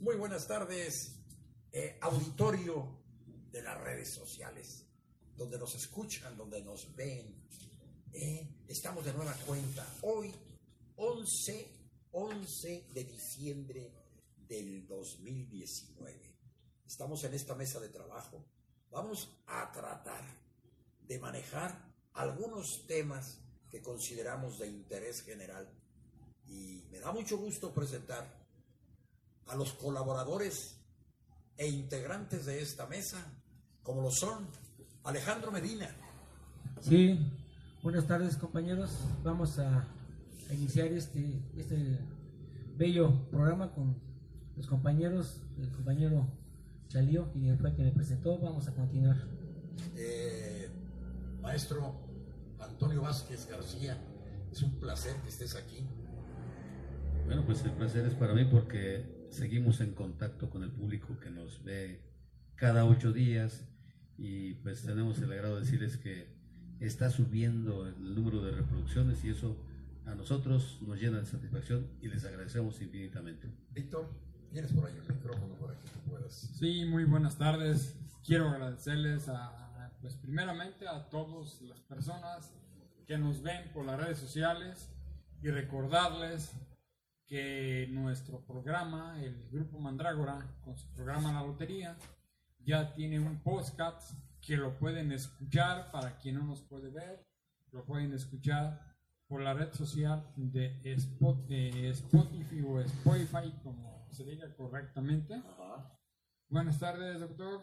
Muy buenas tardes, eh, auditorio de las redes sociales, donde nos escuchan, donde nos ven. Eh, estamos de nueva cuenta. Hoy, 11, 11 de diciembre del 2019. Estamos en esta mesa de trabajo. Vamos a tratar de manejar algunos temas que consideramos de interés general. Y me da mucho gusto presentar a los colaboradores e integrantes de esta mesa, como lo son Alejandro Medina. Sí, buenas tardes compañeros. Vamos a, iniciar este, este bello programa con los compañeros, el compañero Chalío, quien fue quien me presentó. Vamos a continuar. Eh, maestro Antonio Vázquez García, es un placer que estés aquí. Bueno, pues el placer es para mí porque seguimos en contacto con el público que nos ve cada ocho días y pues tenemos el agrado de decirles que está subiendo el número de reproducciones y eso a nosotros nos llena de satisfacción y les agradecemos infinitamente. Víctor, tienes por ahí el micrófono para que puedas. Sí, muy buenas tardes. Quiero agradecerles a, pues primeramente a todas las personas que nos ven por las redes sociales y recordarles que nuestro programa, el Grupo Mandrágora, con su programa La Lotería, ya tiene un podcast que lo pueden escuchar para quien no nos puede ver, lo pueden escuchar por la red social de, Spotify o Spotify, como se diga correctamente. Buenas tardes, doctor.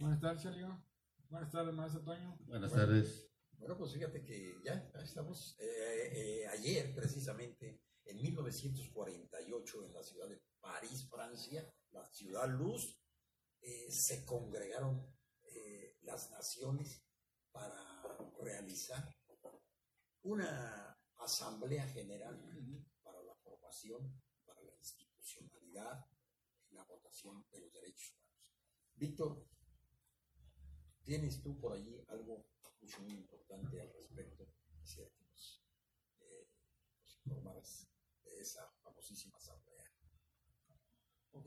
Buenas tardes, Chalio. Buenas tardes, maestro Toño. Buenas tardes. Bueno, pues fíjate que ya estamos, eh, eh, ayer precisamente en 1948 en la ciudad de París, Francia, la ciudad luz, eh, se congregaron eh, las naciones para realizar una asamblea general para la formación, para la institucionalidad y la votación de los derechos humanos. Víctor, ¿tienes tú por allí algo mucho muy importante al respecto? Quisiera que nos, eh, nos informaras esa famosísima asamblea. Ok.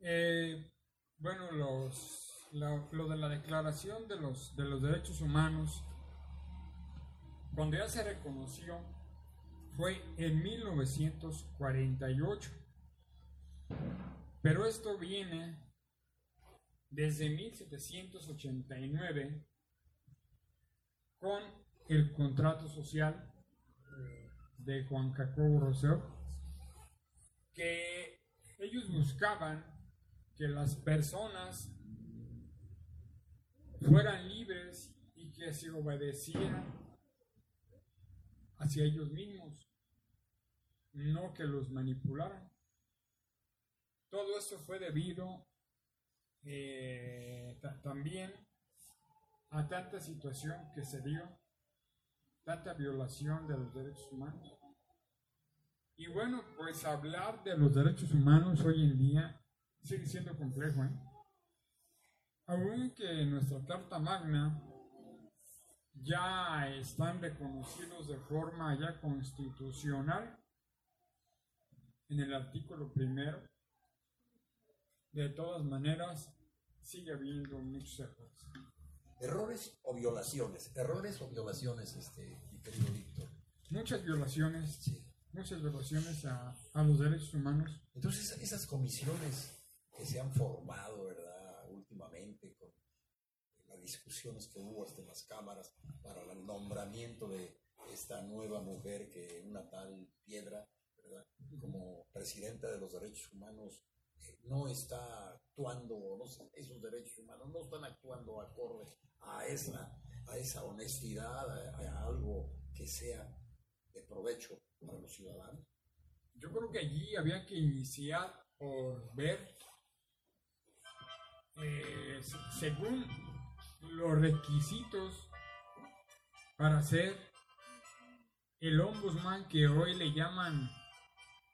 Eh, bueno, los, lo, de la declaración de los, de los derechos humanos, cuando ya se reconoció, fue en 1948. Pero esto viene desde 1789 con el contrato social de Juan Jacobo Rousseau, que ellos buscaban que las personas fueran libres y que se obedecieran hacia ellos mismos, no que los manipularan. Todo eso fue debido eh, también a tanta situación que se dio tanta violación de los derechos humanos. Y bueno, pues hablar de los derechos humanos hoy en día sigue siendo complejo. ¿eh? Aunque nuestra Carta Magna ya están reconocidos de forma ya constitucional en el artículo primero, de todas maneras sigue habiendo muchos errores. ¿Errores o violaciones? ¿Errores o violaciones, este, mi querido Víctor? Muchas violaciones. Sí. Muchas violaciones a, a, los derechos humanos. Entonces, esas comisiones que se han formado, ¿verdad? Últimamente, con las discusiones que hubo hasta en las cámaras para el nombramiento de esta nueva mujer que una tal piedra, ¿verdad? Como presidenta de los derechos humanos no está actuando, no esos derechos humanos no están actuando acorde a esa, a esa honestidad, a, algo que sea de provecho para los ciudadanos. Yo creo que allí había que iniciar por ver, eh, según los requisitos para ser el ombudsman que hoy le llaman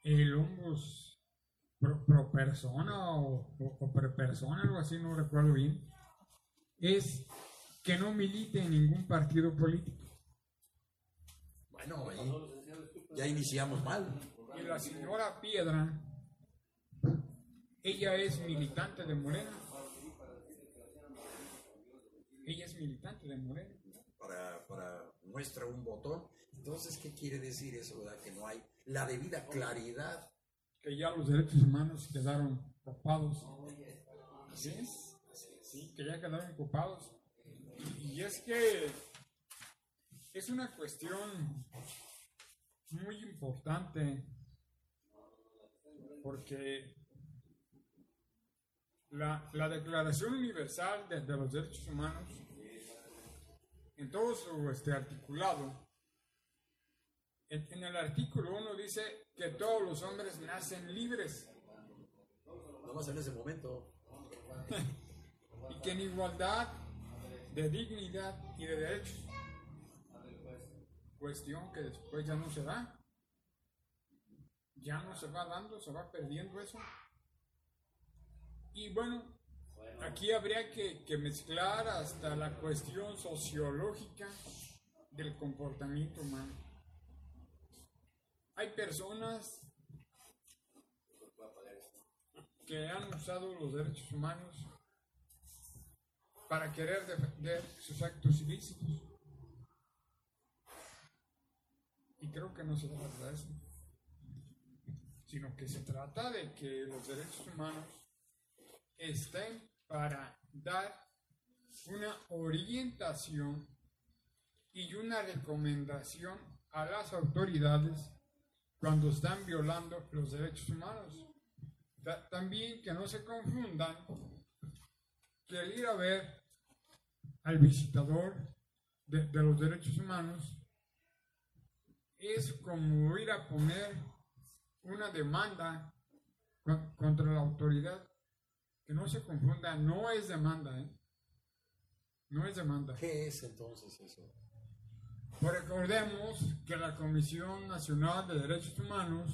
el ombudsman pro, persona o, o, per persona, algo así, no recuerdo bien, es que no milite en ningún partido político. Bueno, ya iniciamos mal. Y la señora Piedra ella es militante de Morena. Ella es militante de Morena. Para, para muestra un botón. Entonces, ¿qué quiere decir eso? verdad? Que no hay la debida claridad. Que ya los derechos humanos quedaron copados. Así es. Sí, que ya quedaron ocupados. Y es que es una cuestión muy importante porque la, la Declaración Universal de, los Derechos Humanos, en todo su este, articulado, en, en el artículo 1 dice que todos los hombres nacen libres No más en ese momento. y que en igualdad de dignidad y de derechos. Cuestión que después ya no se da. Ya no se va dando, se va perdiendo eso. Y bueno, aquí habría que, que mezclar hasta la cuestión sociológica del comportamiento humano. Hay personas que han usado los derechos humanos para querer defender sus actos ilícitos. Y creo que no se trata de eso, sino que se trata de que los derechos humanos estén para dar una orientación y una recomendación a las autoridades cuando están violando los derechos humanos. Ta- También que no se confundan que el ir a ver al visitador de los derechos humanos es como ir a poner una demanda con- contra la autoridad. Que no se confunda, no es demanda, ¿eh? No es demanda. ¿Qué es entonces eso? Pues recordemos que la Comisión Nacional de Derechos Humanos,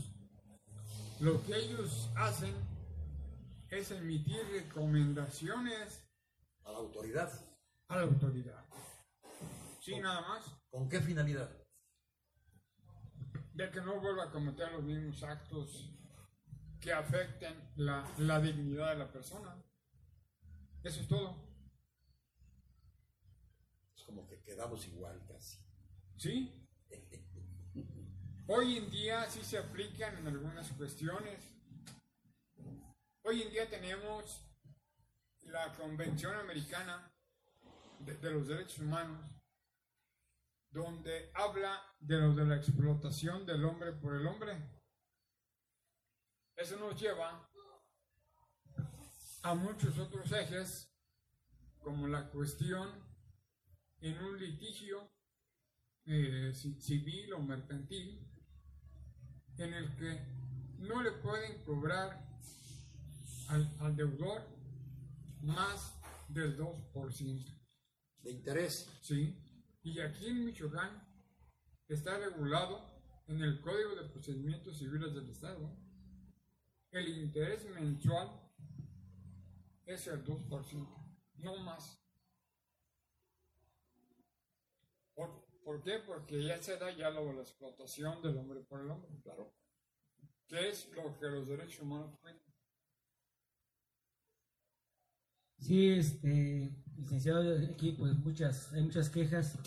lo que ellos hacen es emitir recomendaciones A la autoridad. a la autoridad. Sí, nada más. ¿Con qué finalidad? De que no vuelva a cometer los mismos actos que afecten la, la dignidad de la persona. Eso es todo. Es como que quedamos igual casi. ¿Sí? Hoy en día sí se aplican en algunas cuestiones. Hoy en día tenemos la Convención Americana de, de los Derechos Humanos, donde habla de lo de la explotación del hombre por el hombre. Eso nos lleva a muchos otros ejes, como la cuestión en un litigio eh, ci- civil o mercantil en el que no le pueden cobrar al, al deudor más del 2%. De interés. ¿sí? Y aquí en Michoacán está regulado en el Código de Procedimientos Civiles del Estado. El interés mensual es el 2%, no más. ¿Por, por qué? Porque ya se da ya la explotación del hombre por el hombre, Claro. que es lo que los derechos humanos cuidan. Sí, este, licenciado, aquí pues muchas, hay muchas quejas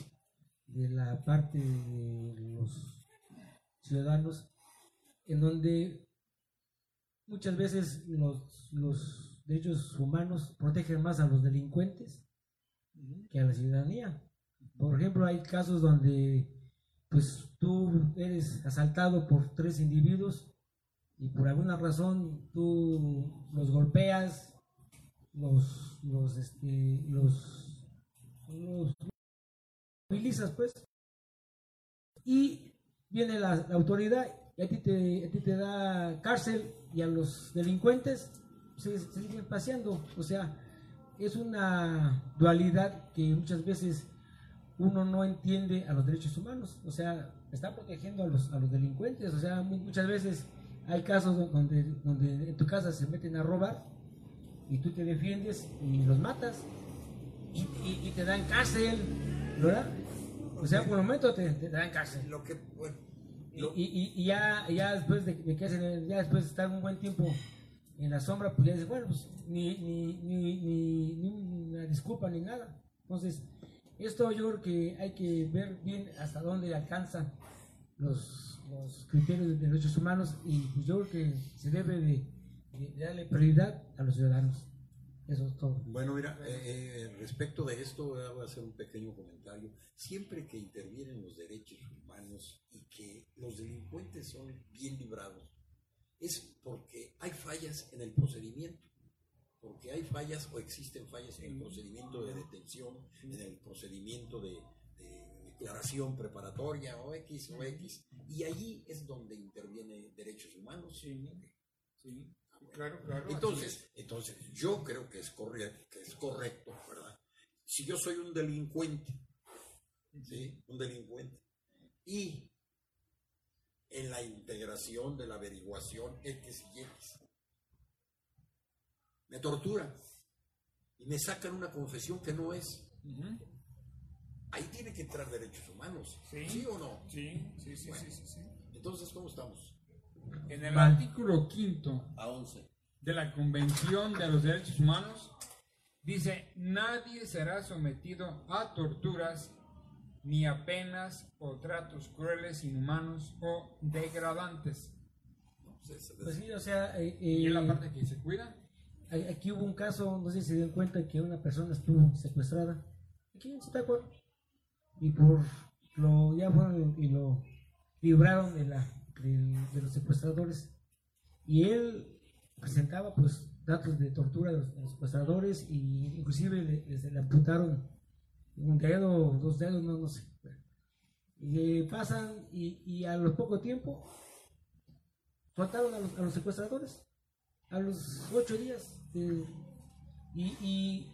de la parte de los ciudadanos en donde muchas veces los, los derechos humanos protegen más a los delincuentes que a la ciudadanía. Por ejemplo, hay casos donde pues tú eres asaltado por tres individuos y por alguna razón tú los golpeas, los los este los los movilizas pues y viene la, autoridad y a ti te a ti te da cárcel y a los delincuentes se, siguen paseando. O sea es una dualidad que muchas veces uno no entiende a los derechos humanos. O sea está protegiendo a los a los delincuentes. O sea mu- muchas veces hay casos donde donde en tu casa se meten a robar y tú te defiendes y los matas y te dan cárcel, ¿verdad? O sea, por el momento te, te dan cárcel. Lo que, bueno, Y, lo- y- y- y ya, ya después de, de que hacen, ya después de estar un buen tiempo en la sombra, pues ya dice, bueno, pues ni, ni, ni, ni, ni una disculpa ni nada. Entonces, esto yo creo que hay que ver bien hasta dónde alcanzan los, los criterios de derechos humanos y pues yo creo que se debe de, de darle prioridad a los ciudadanos. Eso es todo. Bueno, mira, eh, eh, respecto de esto voy a hacer un pequeño comentario. Siempre que intervienen los derechos humanos y que los delincuentes son bien librados, es porque hay fallas en el procedimiento, porque hay fallas o existen fallas en el procedimiento de detención, en el procedimiento de, de declaración preparatoria o X o X, y allí es donde interviene derechos humanos. Sí, sí. Claro, claro. Entonces, entonces yo creo que es, correcto, que es correcto, ¿verdad? Si yo soy un delincuente, ¿sí? Un delincuente, y en la integración de la averiguación X y X, me torturan y me sacan una confesión que no es. Ahí tiene que entrar derechos humanos, Sí. ¿sí, o no? Sí, sí, sí, Bueno. sí, sí, sí. Entonces, ¿cómo estamos? En el artículo quinto A 11. de la Convención de los Derechos Humanos dice, nadie será sometido a torturas ni a penas o tratos crueles, inhumanos o degradantes. Entonces, Pues sí, o sea, eh, Y es la eh, parte que se cuida. aquí hubo un caso, no sé si se dieron cuenta que una persona estuvo secuestrada aquí en Zitácuaro y por lo ya fueron y lo libraron de la de, los secuestradores y él presentaba pues datos de tortura de los, los secuestradores y inclusive le, les- le amputaron un dedo dos dedos no no sé y pasan y, y a lo poco tiempo soltaron a los, a los secuestradores a los ocho días y, y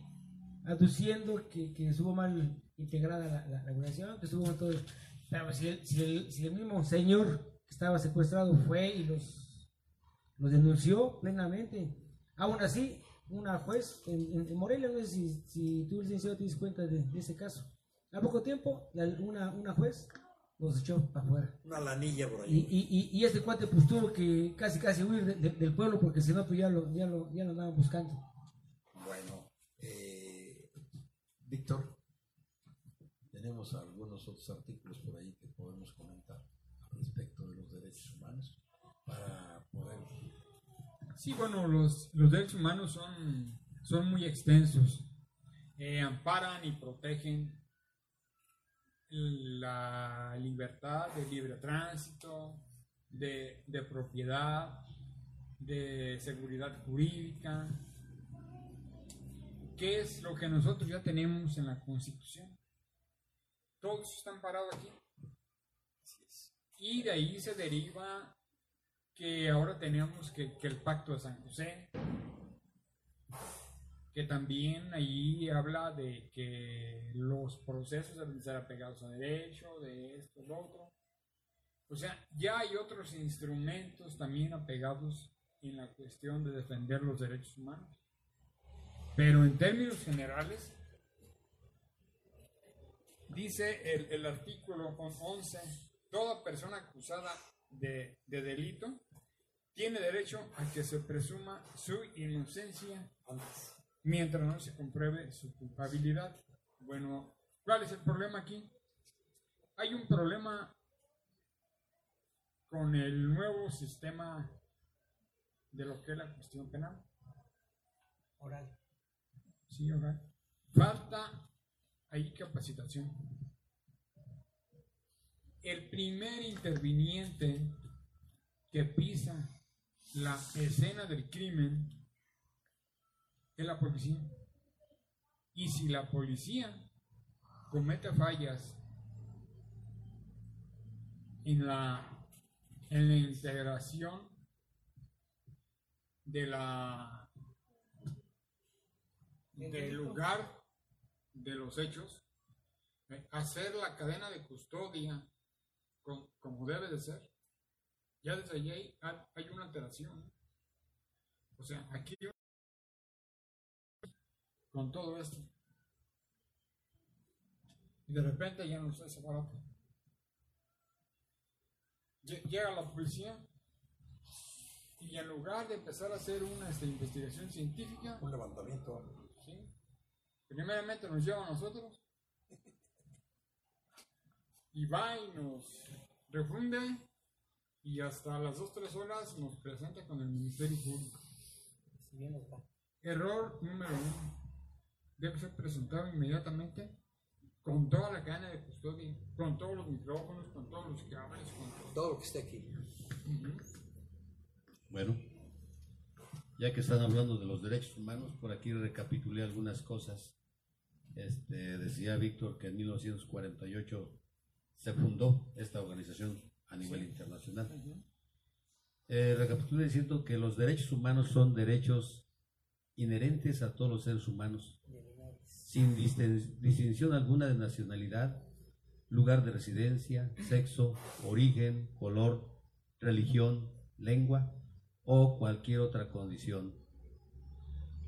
aduciendo que, que estuvo mal integrada la, la, la que estuvo todo. Pero si el, si, el, si el mismo señor estaba secuestrado fue y los, los denunció plenamente, aún así, una juez en, en- Morelia, no sé si, si tú, licenciado, te das cuenta de, de ese caso. A poco tiempo, la- una, una juez los echó para afuera. una lanilla por Y, ahí. y, y, y este cuate pues tuvo que casi casi huir de- de- del pueblo porque si no pues ya lo, ya lo, ya lo andaban buscando. Bueno, eh, Víctor, tenemos algunos otros artículos por ahí que podemos comentar al respecto de los humanos para poder... Sí, bueno, los, los derechos humanos son, son muy extensos. Eh, amparan y protegen la libertad de libre tránsito, de, de propiedad, de seguridad jurídica, que es lo que nosotros ya tenemos en la Constitución. Todos están parados aquí. Y de ahí se deriva que ahora tenemos que, que el pacto de San José, que también ahí habla de que los procesos deben ser apegados a derecho, de esto, lo otro. O sea, ya hay otros instrumentos también apegados en la cuestión de defender los derechos humanos. Pero en términos generales, dice el, el artículo 11, toda persona acusada de, de delito tiene derecho a que se presuma su inocencia mientras no se compruebe su culpabilidad. Bueno, ¿cuál es el problema aquí? Hay un problema con el nuevo sistema de lo que es la cuestión penal. Oral. Sí, oral. Falta ahí capacitación. El primer interviniente que pisa la escena del crimen es la policía. Y si la policía comete fallas en la, en la integración de la del lugar de los hechos, eh, hacer la cadena de custodia como debe de ser, ya desde allí hay, una alteración. O sea, aquí con todo esto. Y de repente ya no está ese barato. Lle- Llega la policía Y en lugar de empezar a hacer una este, investigación científica, Un levantamiento. ¿sí? primeramente nos lleva a nosotros y va y nos refunde y hasta las 2-3 horas nos presenta con el Ministerio Público. Si bien nos va. Error número uno. Debe ser presentado inmediatamente con toda la cadena de custodia, con todos los micrófonos, con todos los cables, con todo. Lo que esté aquí. Bueno, ya que están hablando de los derechos humanos, por aquí recapitulé algunas cosas. Este, decía Víctor que en 1948 se fundó esta organización a nivel internacional. Eh, recapitulé diciendo que los derechos humanos son derechos inherentes a todos los seres humanos, sin distinción alguna de nacionalidad, lugar de residencia, sexo, origen, color, religión, lengua o cualquier otra condición.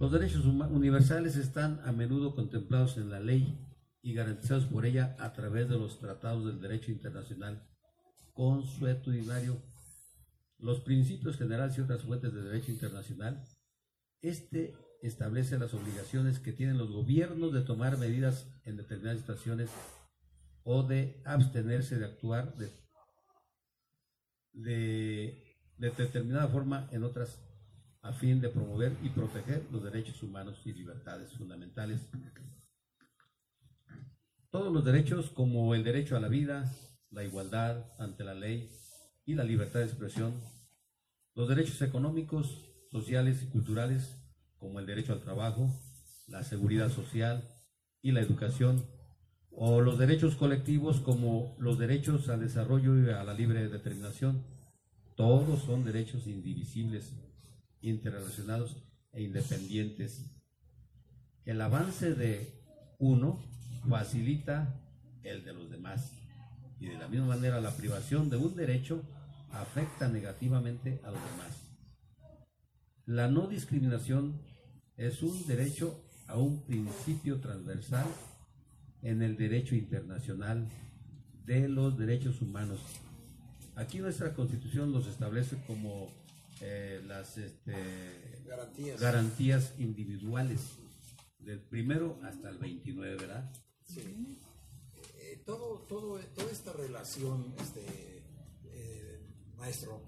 Los derechos universales están a menudo contemplados en la ley y garantizados por ella a través de los tratados del derecho internacional consuetudinario, los principios generales y otras fuentes de derecho internacional. Este establece las obligaciones que tienen los gobiernos de tomar medidas en determinadas situaciones o de abstenerse de actuar de, de, de determinada forma en otras a fin de promover y proteger los derechos humanos y libertades fundamentales. Todos los derechos como el derecho a la vida, la igualdad ante la ley y la libertad de expresión, los derechos económicos, sociales y culturales como el derecho al trabajo, la seguridad social y la educación, o los derechos colectivos como los derechos al desarrollo y a la libre determinación, todos son derechos indivisibles, interrelacionados e independientes. El avance de uno facilita el de los demás y de la misma manera la privación de un derecho afecta negativamente a los demás. La no discriminación es un derecho a un principio transversal en el derecho internacional de los derechos humanos. Aquí nuestra constitución los establece como eh, las este, Garantías. garantías individuales, del primero hasta el 29, ¿verdad? Sí. Eh, todo, todo, toda esta relación, este, eh, maestro,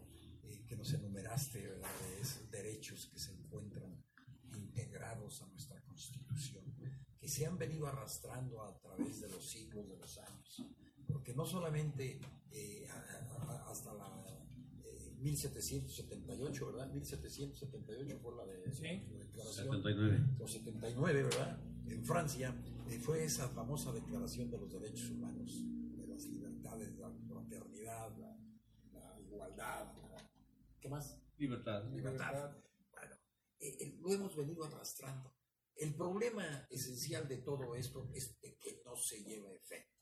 eh, que nos enumeraste, ¿verdad? de esos derechos que se encuentran integrados a nuestra Constitución, que se han venido arrastrando a través de los siglos, de los años, porque no solamente eh, hasta la eh, 1778, ¿verdad? 1778 fue la de Sí. la declaración 79. o 79, ¿verdad? En Francia eh, fue esa famosa declaración de los derechos humanos, de las libertades, la fraternidad, la, la igualdad, la- ¿qué más? Libertad. Libertad. Bueno, eh, eh, lo hemos venido arrastrando. El problema esencial de todo esto es de que no se lleva a efecto.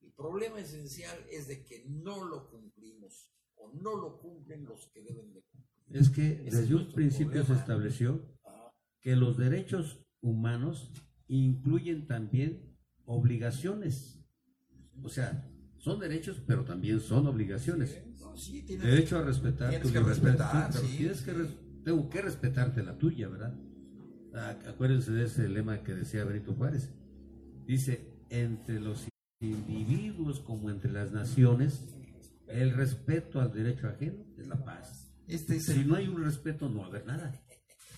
El problema esencial es de que no lo cumplimos o no lo cumplen los que deben de cumplir. Es que Ese es desde un principio se problema. estableció Ah, que los derechos humanos incluyen también obligaciones. O sea, son derechos, pero también son obligaciones. no, sí, tienes- Derecho a respetar Tienes tu que respetar, Pero sí, tienes que sí. res- tengo que respetarte la tuya, ¿verdad? Ah, Acuérdense de ese lema que decía Benito Juárez. Dice, entre los individuos como entre las naciones, el respeto al derecho ajeno es la paz. Este es Si el no hay un respeto, no va a haber nada.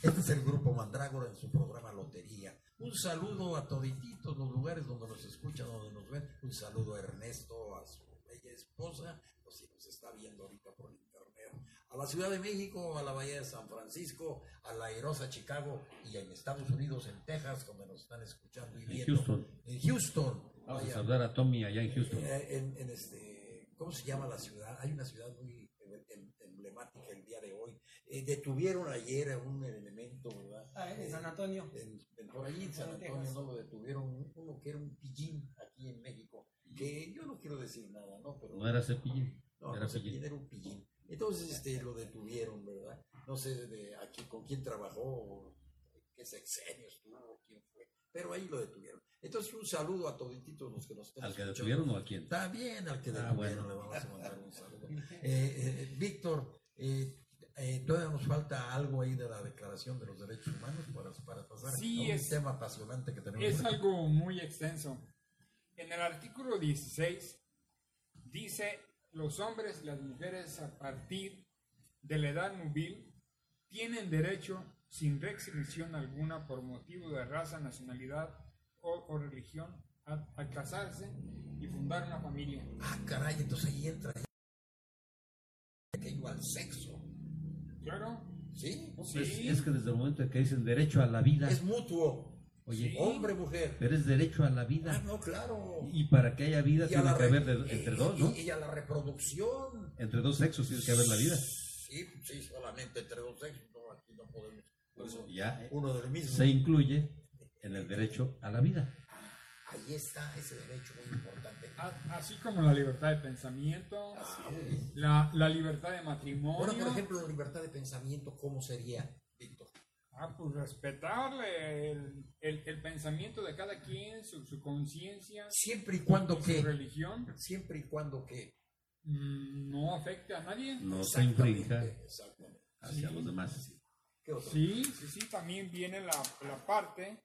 Este es el grupo Mandrágora en su programa Lotería. Un saludo a todititos los lugares donde nos escuchan, donde nos ven. Un saludo a Ernesto, a su bella esposa, o si nos está viendo ahorita por internet. A la Ciudad de México, a la Bahía de San Francisco, a la airosa Chicago y en Estados Unidos, en Texas, donde nos están escuchando y En viendo. Houston. En Houston. Vamos Vaya. a saludar a Tommy allá en Houston. Eh, en, en este, ¿cómo se llama la ciudad? Hay una ciudad muy em- em- emblemática el día de hoy. Eh, detuvieron ayer a un elemento, ¿verdad? Ah, en San Antonio. En- en- por allí en San Antonio no lo detuvieron, uno que era un pillín aquí en México, que yo no quiero decir nada, ¿no? Pero No era cepillín, no, era no sé pillín. quién era un pillín. Entonces este, lo detuvieron, ¿verdad? No sé de aquí con quién trabajó, qué sexenio estuvo, quién fue, pero ahí lo detuvieron. Entonces un saludo a todititos los que nos estén ¿Al que escuchando. detuvieron o a quién? Está bien al que Ah, detuvieron, bueno. le vamos a mandar un saludo. Eh, eh, Víctor, eh, eh, todavía nos falta algo ahí de la Declaración de los Derechos Humanos para, para pasar Sí, a un es- tema apasionante que tenemos. Es aquí. algo muy extenso. En el artículo 16 dice, los hombres y las mujeres a partir de la edad nubil tienen derecho sin restricción alguna por motivo de raza, nacionalidad o, o religión a, a casarse y fundar una familia. Ah, caray, entonces ahí entra aquello al sexo. Claro. ¿Sí? Pues Sí. es que desde el momento que dicen derecho a la vida, Es mutuo. oye, Sí. Hombre, mujer. pero es derecho a la Ah, vida. no, claro. Y para que haya vida Y tiene que haber de- entre y- dos, ¿no? Y, y a la reproducción. Entre dos sexos tiene que haber la vida. Sí, sí, solamente entre dos sexos. No, aquí no podemos. Por eso uno, ya uno del mismo. se incluye en el derecho a la vida. Ahí está ese derecho muy importante. A- Así como la libertad de pensamiento, Ah, la, la libertad de matrimonio. Ahora, por ejemplo, la libertad de pensamiento, ¿cómo sería, Víctor? Ah, pues respetarle el, el- el pensamiento de cada quien, su, su conciencia, Siempre y cuando y su que. religión, Siempre y cuando que. mm, no afecte a nadie. No se infrinja hacia Sí. los demás. ¿Qué otro? Sí, sí, sí, también viene la, la parte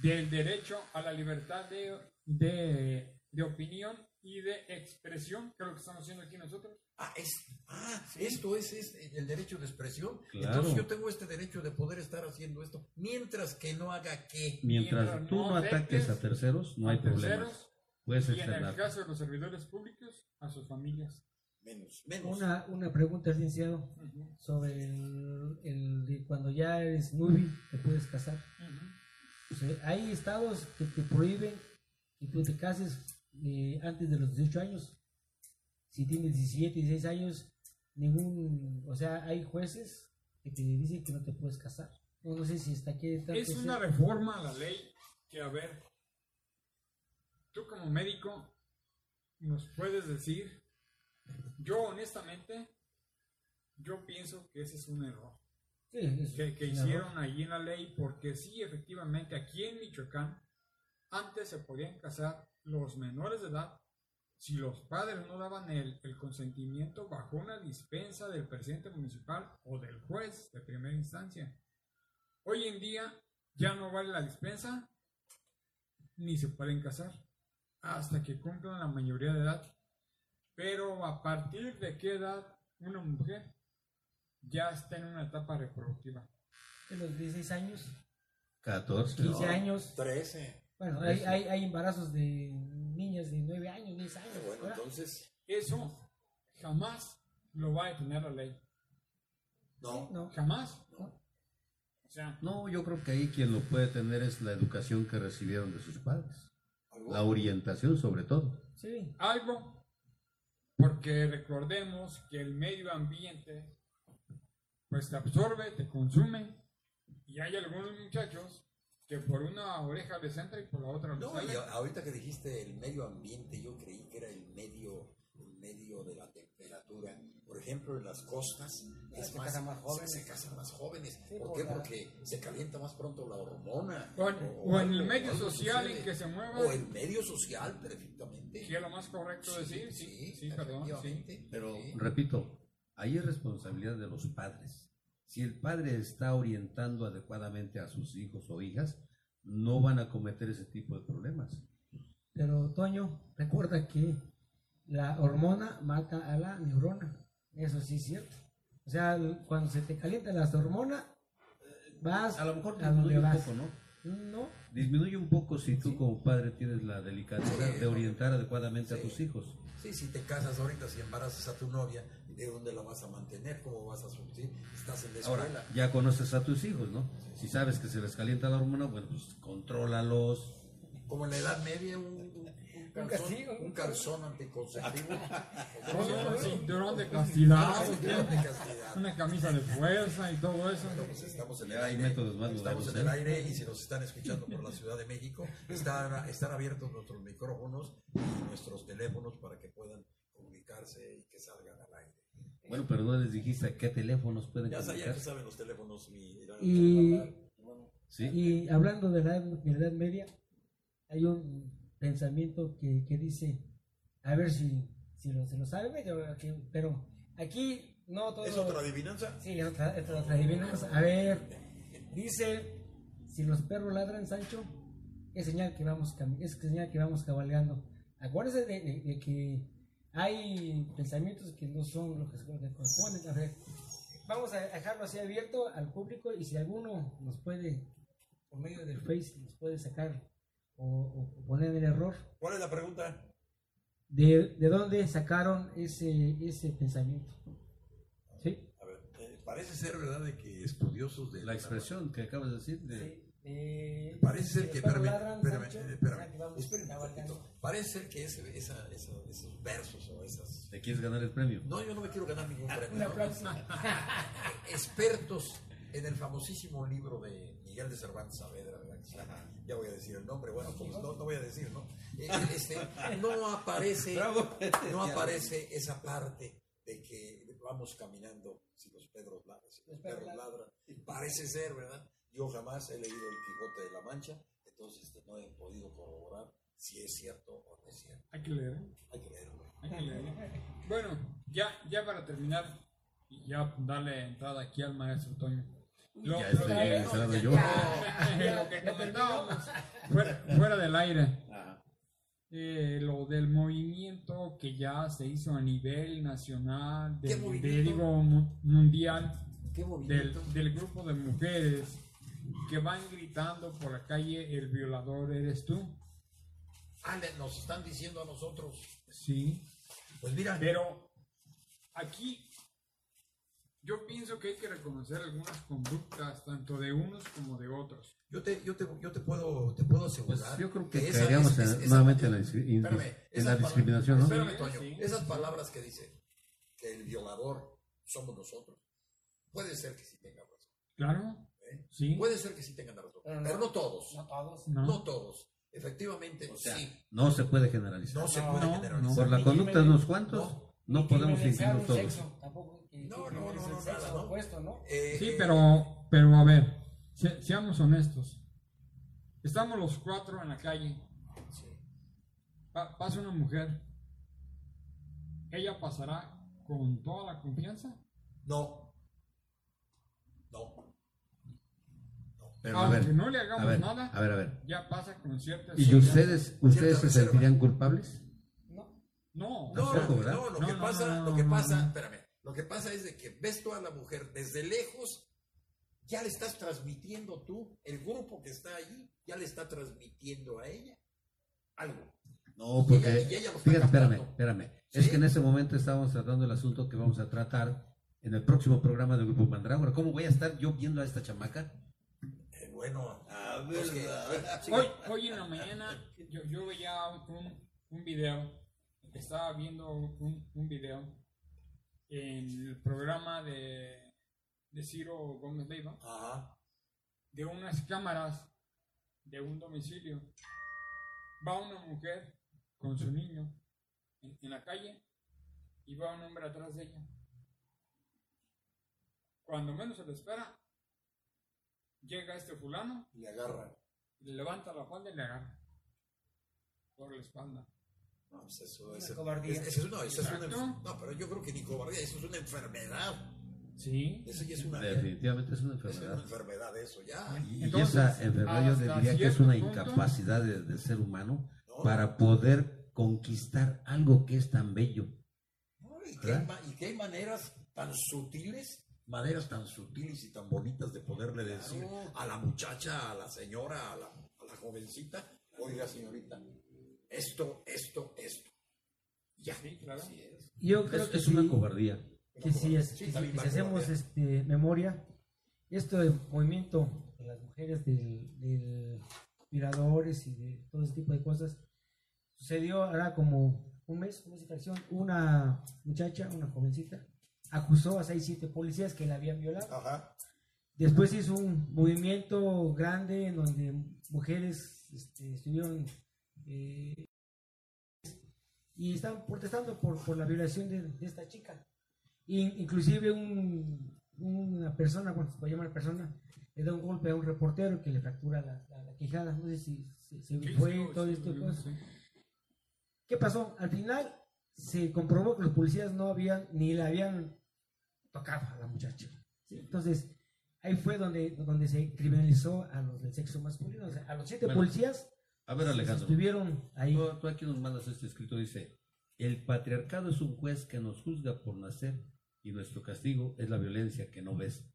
del derecho a la libertad de, de, de opinión y de expresión, que es lo que estamos haciendo aquí nosotros. Ah, es, ah esto es, es el derecho de expresión. Claro. Entonces yo tengo este derecho de poder estar haciendo esto mientras que no haga qué. Mientras Mientras tú no no ataques a terceros, no hay problema. Puedes Y en el caso de los servidores públicos, a sus familias. Menos, menos. Una, una pregunta, licenciado, sobre el, el cuando ya eres nubi, te puedes casar. ujú. O hay estados que te prohíben que tú te cases eh, antes de los 18 años. Si tienes 17, 16 años, ningún, o sea, hay jueces que te dicen que no te puedes casar. No, no sé si está aquí. está- Es una reforma a la ley que, a ver, tú como médico nos puedes decir, yo honestamente, yo pienso que ese es un error Sí, es que, hicieron allí en la ley, porque sí, efectivamente, aquí en Michoacán, antes se podían casar los menores de edad si los padres no daban el, el consentimiento bajo una dispensa del presidente municipal o del juez de primera instancia. Hoy en día ya no vale la dispensa ni se pueden casar hasta que cumplan la mayoría de edad. Pero a partir de qué edad una mujer ya está en una etapa reproductiva. De los 16 años, 14. 15 años. 13. Bueno, hay, hay, hay embarazos de niñas de 9 años, 10 años. Bueno, ¿verdad? entonces, Eso jamás lo va a detener la ley. no. No, Jamás. no. O sea, No, yo creo que ahí quien lo puede tener es la educación que recibieron de sus padres. ¿Algo? La orientación sobre todo. Sí, algo, porque recordemos que el medio ambiente pues te absorbe, te consume y hay algunos muchachos que por una oreja les entra y por la otra No, y a- ahorita que dijiste el medio ambiente, yo creí que era el medio, el medio de la temperatura. Por ejemplo, en las costas es se más, casan más jóvenes. Se, se casan más jóvenes. Sí, ¿Por por qué? Porque se calienta más pronto la hormona. O en- o en el medio social en que se mueva. O el medio social, perfectamente. ¿Qué es lo más correcto decir? Sí, sí, perdón. Sí. efectivamente. Pero, Sí. repito, ahí es responsabilidad de los padres. Si el padre está orientando adecuadamente a sus hijos o hijas, no van a cometer ese tipo de problemas. pero Toño, recuerda que la hormona mata a la neurona. Eso sí es cierto. O sea, cuando se te calienta la hormona, vas A lo mejor a donde disminuye un vas. poco, ¿no? No, Disminuye un poco si tú como padre tienes la delicadeza de orientar adecuadamente a tus hijos. Sí, si te casas ahorita, si embarazas a tu novia, ¿de dónde la vas a mantener? ¿Cómo vas a surtir? Estás en la escuela. Ahora, ya conoces a tus hijos, ¿no? Si sabes que se les calienta la hormona, bueno, pues contrólalos. Como en la Edad Media, un, un, un calzón, castigo. un calzón anticonceptivo. Con un cinturón de castidad, Un cinturón de castidad. una camisa de fuerza y todo eso. Pues estamos en el hay aire, métodos más estamos en el ¿eh? aire y si nos están escuchando por la Ciudad de México, están, están abiertos nuestros micrófonos y nuestros teléfonos para que puedan comunicarse y que salgan al aire. Bueno, pero no les dijiste a qué teléfonos pueden Ya, sa- ya saben los teléfonos, mi Y- Sí. Y hablando de la, de la Edad Media, hay un pensamiento que, que dice, a ver si, si lo, se lo sabe, pero aquí, No, todo ¿Es otra adivinanza? Sí, es otra, es otra adivinanza. A ver, dice, si los perros ladran, Sancho, es señal que vamos, es señal que vamos cabalgando. De, de- de que hay pensamientos que no son lo que, corresponden. A ver, vamos a dejarlo así abierto al público y si alguno nos puede, por medio del Face, nos puede sacar o, o poner el error, ¿Cuál es la pregunta? de, de dónde sacaron ese, ese pensamiento. ¿Sí? A ver, eh, parece ser verdad de que estudiosos de La expresión que acabas de decir, de, Sí, eh, Parece ser los que, espérame, ladran, espérame, Sancho, eh, espérame. Parece ser que ese- esa- esa- esos versos o esas... ¿te quieres ganar el premio? No, yo no me quiero ganar ningún premio. Un no. aplauso. Expertos en el famosísimo libro de Miguel de Cervantes Saavedra. Ya voy a decir el nombre, bueno, pues no, no voy a decir, ¿no? Eh, este, no aparece, no aparece esa parte de que vamos caminando si los perros ladran, si los perros ladran. Parece ser, ¿verdad? Yo jamás he leído el Quijote de la Mancha, entonces este, no he podido corroborar si es cierto o no es cierto. Hay que leer. ¿eh? Hay que leerlo. Hay que leer. Bueno, ya, ya para terminar y ya darle entrada aquí al maestro Toño. Lo, Ya lo estoy que- encerrado yo. lo que comentábamos fuera, fuera del aire. eh, lo del movimiento que ya se hizo a nivel nacional, ¿Qué del, de, movimiento? digo, mu- mundial, ¿Qué del, movimiento? del grupo de mujeres que van gritando por la calle, el violador eres tú. Ah, nos están diciendo a nosotros. Sí. Pues mira, Pero aquí yo pienso que hay que reconocer algunas conductas, tanto de unos como de otros. yo te, yo te, yo te puedo, te puedo asegurar. Pues yo creo que esa- caeríamos es- en- es- esa- nuevamente en la, discri- in- Espérame, en esas la pala- discriminación, ¿no? Espérame, Toño. sí. Esas palabras que dice que el violador somos nosotros, puede ser que sí tengan razón. Claro, ¿eh? sí. Puede ser que sí tengan razón, Pero pero no- todos. No todos. No. No todos. Efectivamente, O sea, sí. no se puede generalizar. No se puede no, generalizar. Por la conducta de unos cuantos, no, podemos incluir todos. sexo, tampoco. que- No, que no, no, nada, ¿no? opuesto, ¿no? Eh, Sí, eh, pero, pero a ver, se- seamos honestos. Estamos los cuatro en la calle. sí. Pa- pasa una mujer. ¿Ella pasará con toda la confianza? No. No. Pero a ver, no le a hagamos ver, nada, a ver, a ver. ya pasa con cierta ¿Y ustedes, ustedes se reserva. sentirían culpables? No. No, No, lo No, que no, pasa, no, lo que pasa, no. espérame, lo que pasa es de que ves tú a la mujer desde lejos, ya le estás transmitiendo tú, el grupo que está allí, ya le está transmitiendo a ella algo. No, Y porque, ella- y ella lo está fíjate, espérame, espérame. ¿Sí? Es que en ese momento estábamos tratando el asunto que vamos a tratar en el próximo programa del Grupo Mandrágora. ¿Cómo voy a estar yo viendo a esta chamaca? Bueno, A que- sí, Hoy, hoy en la mañana yo, yo veía un, un video, estaba viendo un, un video en el programa de, de Ciro Gómez Leiva Ajá. de unas cámaras de un domicilio. Va una mujer con su niño en, en la calle y va un hombre atrás de ella. Cuando menos se lo espera, llega este fulano Le agarra. le levanta la falda y le agarra por la espalda. No, pues eso, cobardía. es- eso es- no, eso es una no, pero yo creo que ni cobardía, eso es una enfermedad. Sí. Eso ya es una, Definitivamente es una eso es una enfermedad. enfermedad, eso ya. Y Entonces, esa enfermedad yo diría que es una punto- incapacidad de- del ser humano No, para poder conquistar algo que es tan bello. no, y, y que hay maneras tan sutiles, maneras tan sutiles y tan bonitas de poderle decir a la muchacha, a la señora, a la, a la jovencita, oiga señorita, esto, esto, esto. Ya, Sí, claro. así es. Yo creo Es, que es una sí, cobardía. que si, es, Sí, que si- hacemos cobardía. este, memoria, esto de movimiento de las mujeres, del, del violadores y de todo ese tipo de cosas, sucedió ahora como un mes, un mes y fracción, una muchacha, una jovencita, acusó a seis, siete policías que la habían violado. Ajá. Después hizo un movimiento grande en donde mujeres este, estuvieron eh, y están protestando por, por la violación de, de esta chica. In- inclusive un- una persona, bueno, se puede llamar persona, le da un golpe a un reportero que le fractura la, la- la quijada. No sé si se Sí, fue sí, todo sí, esto. sí. ¿Qué pasó? Al final se comprobó que los policías no habían, ni la habían tocaba a la muchacha. ¿sí? Entonces, ahí fue donde, donde se criminalizó a los del sexo masculino. O sea, a los siete Bueno, policías A ver, Alejandro. estuvieron ahí. Tú, tú aquí nos mandas este escrito, dice, el patriarcado es un juez que nos juzga por nacer y nuestro castigo es la violencia que no ves.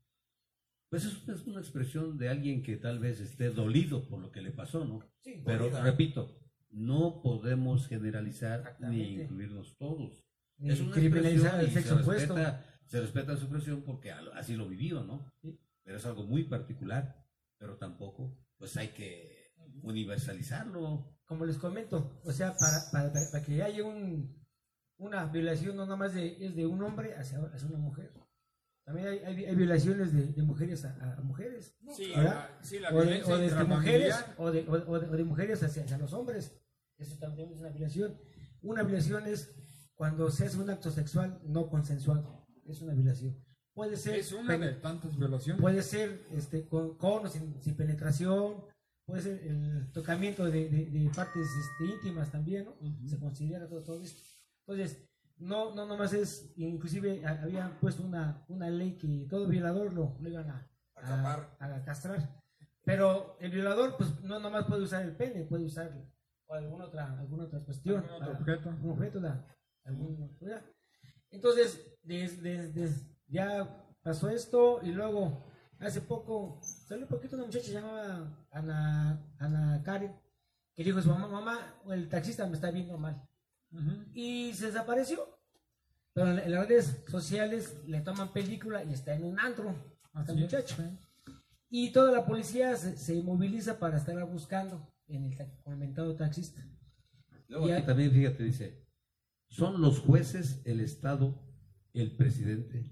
Pues eso es una expresión de alguien que tal vez esté dolido por lo que le pasó, ¿no? Sí, Pero Dolida. repito, no podemos generalizar ni incluirnos todos. ni Es una criminalizar expresión el sexo se opuesto. respeta, se respeta su expresión porque así lo vivió, ¿no? Sí. Pero es algo muy particular, pero tampoco, pues hay que universalizarlo. como les comento, o sea, para, para, para- que haya un, una violación no nada más de, es de un hombre hacia, hacia una mujer. También hay, hay, hay violaciones de, de mujeres a, a mujeres. Sí, la, sí, la o de, o desde mujeres o de, o, o de- o de mujeres hacia, hacia los hombres. Eso también es una violación. Una violación es cuando se hace un acto sexual no consensuado. Es una violación. Puede ser, Es una de tantas violaciones. puede ser este, con, con o sin, sin penetración, puede ser el tocamiento de, de- de partes este, íntimas también, ¿no? Ujú. Se considera todo, todo esto. Entonces, no, no nomás es, inclusive ha- habían puesto una, una ley que todo violador lo, lo iban a, Acapar. a, a castrar. Pero el violador, pues no nomás puede usar el pene, puede usar o alguna otra, alguna otra cuestión. Algún otro para- objeto. algún objeto, la- algún-. Entonces, des- des- des- ya pasó esto y luego, hace poco, salió un poquito una muchacha llamada Ana, Ana Karen, que dijo a su mamá, mamá, el taxista me está viendo mal. Y se desapareció. Pero en, las redes sociales le toman película y está en un antro, es, muchacha. sí. Y toda la policía se, se moviliza para estarla buscando en el ta- con el mentado taxista. Luego Y aquí hay- también, fíjate, dice, son los jueces, el Estado, el presidente.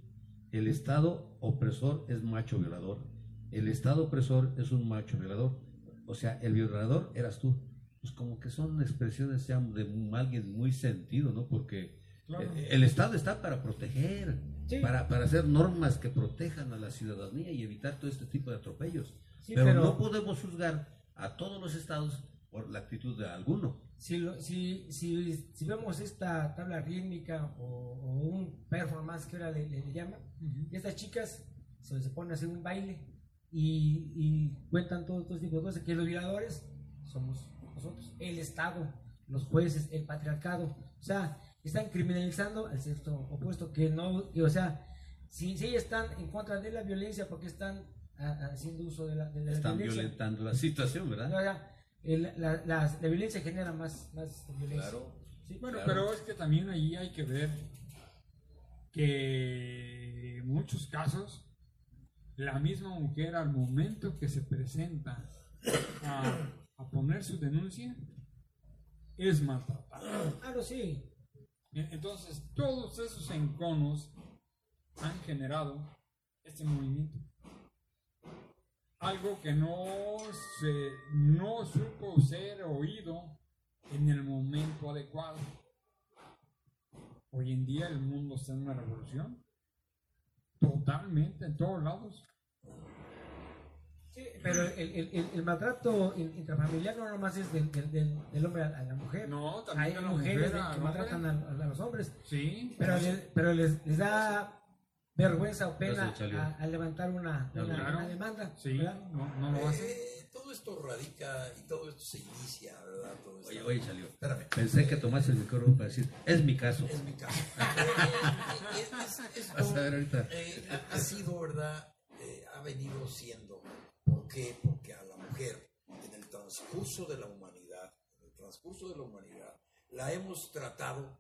El Estado opresor es macho violador. El Estado opresor es un macho violador. O sea, el violador eras tú. Pues como que son expresiones ya de alguien muy sentido, ¿no? Porque Claro. eh, el Estado está para proteger, Sí. para, para hacer normas que protejan a la ciudadanía y evitar todo este tipo de atropellos. Sí, pero, pero- no podemos juzgar a todos los estados por la actitud de alguno. Si, lo- si, si, si vemos esta tabla rítmica o, o un performance que ahora le, le- le llaman, Ujú. estas chicas se, se ponen a hacer un baile y, y cuentan todo, todo este tipo de cosas, que los violadores somos nosotros, el Estado, los jueces, el patriarcado, o sea, están criminalizando al sexo opuesto, que no, que, o sea, si, si están en contra de la violencia, porque están a- haciendo uso de la, de la Están violencia? violentando la situación, ¿verdad? El- la, la- la violencia genera más, más violencia. Claro. Sí, Bueno, Claro. pero es que también ahí hay que ver que en muchos casos la misma mujer al momento que se presenta a, a poner su denuncia es maltratada. Claro, sí. E- Entonces, todos esos enconos han generado este movimiento. Algo que no se no supo ser oído en el momento adecuado. Hoy en día el mundo está en una revolución. Totalmente, en todos lados. Sí, pero el, el, el, el maltrato in- intrafamiliar no nomás es del, del, del- del hombre a, la mujer. No, Hay también la mujeres mujer que maltratan a, a los hombres. Sí, Pero, le- pero les, les da vergüenza o pena a, a levantar una, Ya, una, claro. una demanda. sí, ¿verdad? no, no lo hace. Eh, todo esto radica y todo esto se inicia, ¿verdad? Todo esto. Oye, oye, salió. Espérame. Pensé que tomaste el micrófono para decir, es mi caso. Es mi caso. Eh, es- es- esto, Vas a ver ahorita. eh, ha, ha sido, ¿verdad? Eh, ha venido siendo. ¿Por qué? Porque a la mujer, en el transcurso de la humanidad, en el transcurso de la humanidad, la hemos tratado,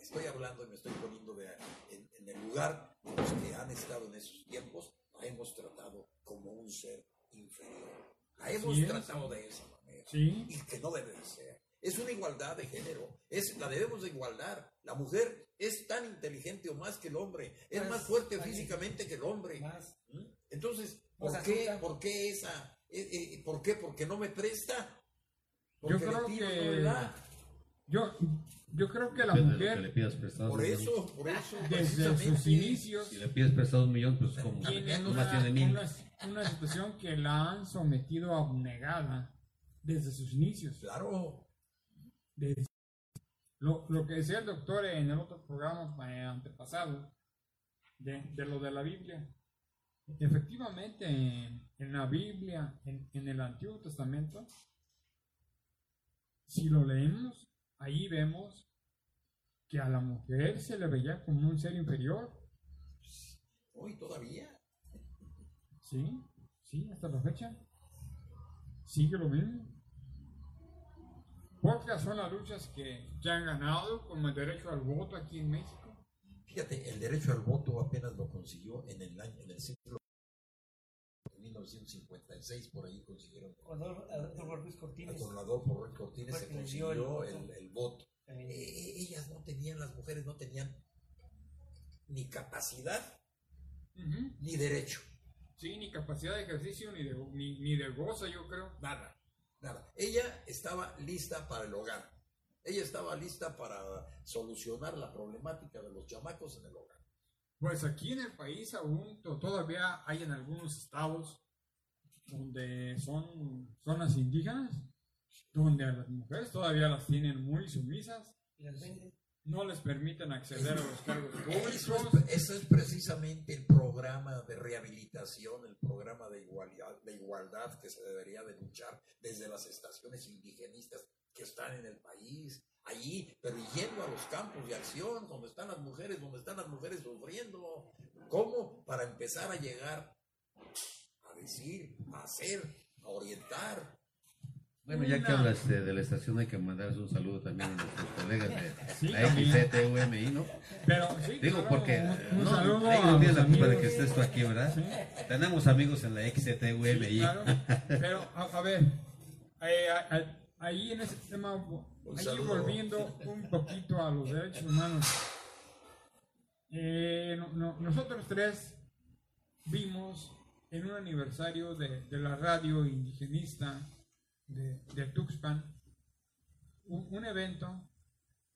estoy hablando y me estoy poniendo de- en, en el lugar de los que han estado en esos tiempos, la hemos tratado como un ser inferior. La hemos es. tratado de esa manera Sí, y que no debe de ser. Es una igualdad de género, es, la debemos de igualar. La mujer es tan inteligente o más que el hombre, es Más- más fuerte más- físicamente que el hombre. Más. ¿Mm? Entonces, ¿por qué, astuta. ¿por qué esa? eh, eh, ¿Por qué? Porque no me presta. Yo Porque creo le pido y que- yo, yo creo que la Depende de lo que le mujer, pidas prestado. Por eso, por eso, desde sus inicios, Si le pides prestado un millón, pues como tiene una, tiene mil. una, una situación que la han sometido a abnegada desde sus inicios. Claro, Desde- lo, lo que decía el doctor en el otro programa eh, antepasado, de, de lo de la Biblia. Efectivamente, en, en la Biblia, en, en el Antiguo Testamento, si lo leemos, ahí vemos que a la mujer se le veía como un ser inferior. Hoy todavía. Sí, sí, hasta la fecha. Sigue lo mismo. Pocas son las luchas que, que han ganado como el derecho al voto aquí en México. Fíjate, el derecho al voto apenas lo consiguió en el año, en el siglo 1956, por ahí consiguieron. Con Adolfo Ruiz Cortines. Con Adolfo Ruiz Cortines Fue se quien dio consiguió el el, voto. el voto. También. Eh, ellas no tenían, las mujeres no tenían ni capacidad ni derecho. Sí, ni capacidad de ejercicio, ni de, ni, ni de goza, yo creo. Nada, nada. Ella estaba lista para el hogar. Ella estaba lista para solucionar la problemática de los chamacos en el hogar. Pues aquí en el país aún to- todavía hay en algunos estados donde son zonas indígenas, donde a las mujeres todavía las tienen muy sumisas, no les permiten acceder a los cargos públicos. es, eso es precisamente el programa de rehabilitación, el programa de igualdad, de igualdad que se debería de luchar desde las estaciones indigenistas que están en el país, allí, pero yendo a los campos de acción, donde están las mujeres, donde están las mujeres sufriendo. ¿Cómo? Para empezar a llegar decir, a hacer, a orientar. Bueno, ya que hablas de, de la estación, hay que mandarles un saludo también a nuestros colegas de Sí, la. XCTUMI, ¿no? Pero sí, Digo, claro, porque un, un no, saludo no la culpa de que estés tú aquí, ¿verdad? Sí. Tenemos amigos en la XCTUMI. Sí, claro. Pero, a, a ver, eh, ahí en ese tema, Un ahí volviendo un poquito a los derechos humanos, eh, no- no- nosotros tres vimos en un aniversario de, de la radio indigenista de, de Tuxpan un, un evento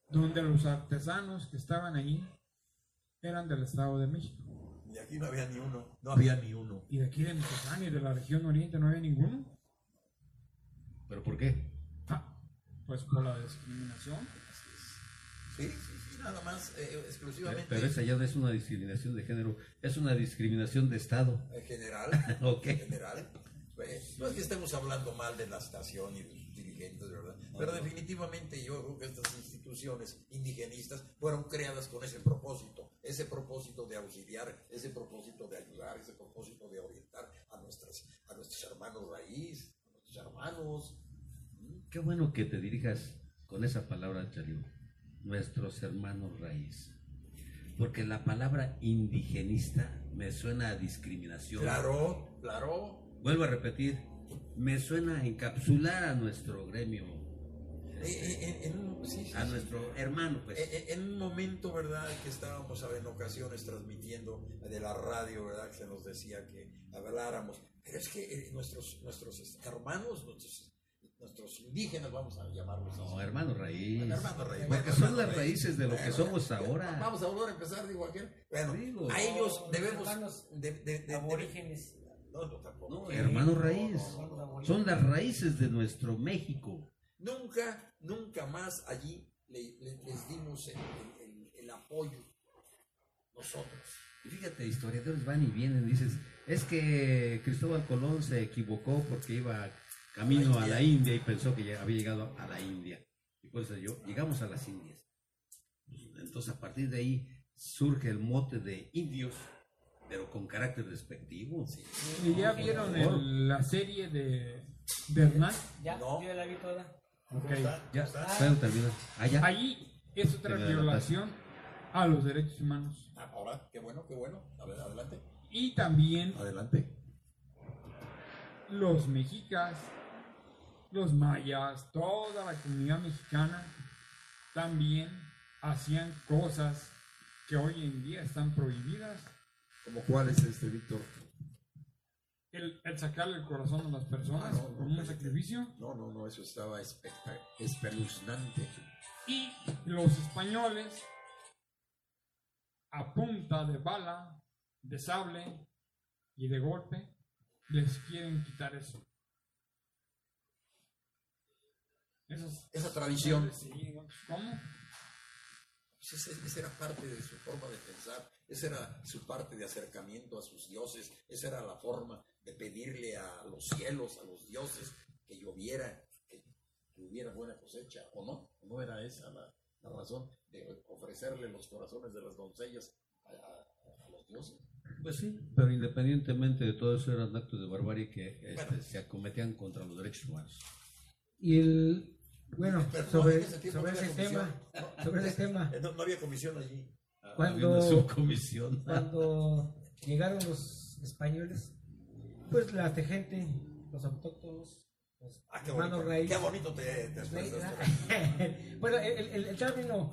donde los artesanos que estaban ahí eran del Estado de México. Y aquí no había ni uno, no había ni uno. Y de aquí de Michoacán y de la región oriente no había ninguno. ¿Pero por qué? Ah, pues por la discriminación. Sí, sí, sí, nada más, eh, exclusivamente Pero esa ya no es una discriminación de género, es una discriminación de Estado. en general. Ok. en general. Pues, no es que estemos hablando mal de la estación y de sus dirigentes, ¿verdad? Pero definitivamente yo creo que estas instituciones indigenistas fueron creadas con ese propósito, ese propósito de auxiliar, ese propósito de ayudar, ese propósito de orientar a, nuestras, a nuestros hermanos raíz, a nuestros hermanos. Qué bueno que te dirijas con esa palabra, Chario. Nuestros hermanos raíz. Porque la palabra indigenista me suena a discriminación. Claro, claro. Vuelvo a repetir, me suena a encapsular a nuestro gremio, Eh, eh, en- en un- sí, sí, a sí. nuestro hermano, pues. Eh, eh, En un momento, ¿verdad? Que estábamos en ocasiones transmitiendo de la radio, ¿verdad? Que se nos decía que habláramos. Pero es que eh, nuestros, nuestros este, hermanos, nuestros, nuestros indígenas, vamos a llamarlos así. No, hermano raíz. Hermano raíz. Porque Bueno, son las raíz. raíces de lo que somos ahora. Vamos a volver a empezar, digo aquel. Bueno, Digo. a ellos No, debemos. hermanos De, de- de- Aborígenes. no, no, tampoco. No, hermano raíz. no, no, no, Son las raíces de nuestro México. Nunca, nunca más allí le- le- les dimos el, el- el- el apoyo. Nosotros. Y fíjate, historiadores van y vienen, dices, es que Cristóbal Colón se equivocó porque iba camino a la India y pensó que ya había llegado a la India. Y por eso yo, llegamos a las Indias. Entonces a partir de ahí surge el mote de indios, pero con carácter despectivo. ¿Y ya vieron el- la serie de, Hernán? Ya, No. yo ya la vi toda. Ok. Ya, terminar. Ah, ya. Ahí es otra violación a los derechos humanos. Ah, Ahora, qué bueno, qué bueno. A ver, adelante. Y también Adelante. los mexicas, los mayas, toda la comunidad mexicana también hacían cosas que hoy en día están prohibidas. ¿Como cuál es este, Víctor? El, el sacarle el corazón a las personas Ah, no, no, como un espérate. sacrificio. No, no, no, eso estaba espeluznante. Y los españoles, a punta de bala, de sable y de golpe, les quieren quitar eso. Esa tradición. ¿Cómo? Pues ese- esa era parte de su forma de pensar, esa era su parte de acercamiento a sus dioses, esa era la forma de pedirle a los cielos, a los dioses, que lloviera, que, que hubiera buena cosecha, ¿o no? ¿No era esa la, la razón de ofrecerle los corazones de las doncellas a, a- a los dioses? Pues sí, pero independientemente de todo eso eran actos de barbarie que este, Bueno. se acometían contra los derechos humanos. Y el, bueno, sobre, sobre ese tema, sobre ese tema, No, no había comisión allí. Cuando- Había una subcomisión. cuando llegaron los españoles, pues la gente, los autóctonos, los Ah, qué hermanos bonito, raíz, qué bonito te, te bueno, el, el- el término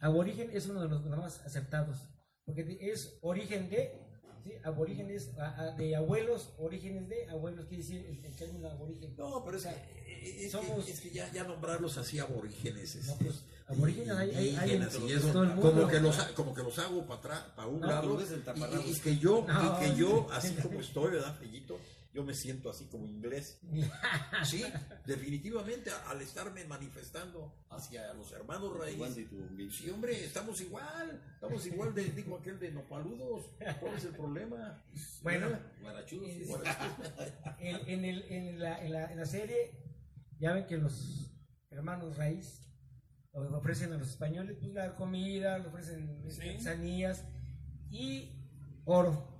aborigen es uno de los, más aceptados, porque es origen de, ¿sí? aborígenes a- a- de abuelos, orígenes de abuelos, quiere decir el, el término aborigen. No, pero es O sea, eh, es, somos- que, es que ya, ya nombrarlos así aborígenes. No, este, pues, aborígenes hay- hay- hay en y eso, mundo. como, que los, como que los hago para atrás, para un No, lado. el Y, y- y que yo, No. y que yo, así como estoy, ¿verdad, Fellito? Yo me siento así como inglés. Sí, definitivamente al estarme manifestando hacia los hermanos raíces. Sí, hombre, estamos igual, estamos igual de, dijo aquel de nopaludos. ¿Cuál es el problema? Bueno, Guarachudos. Sí, sí. en, en el- en la, en la- en la serie, ya ven que los hermanos raíz ofrecen a los españoles pues, la comida, le ofrecen Sí. artesanías y oro.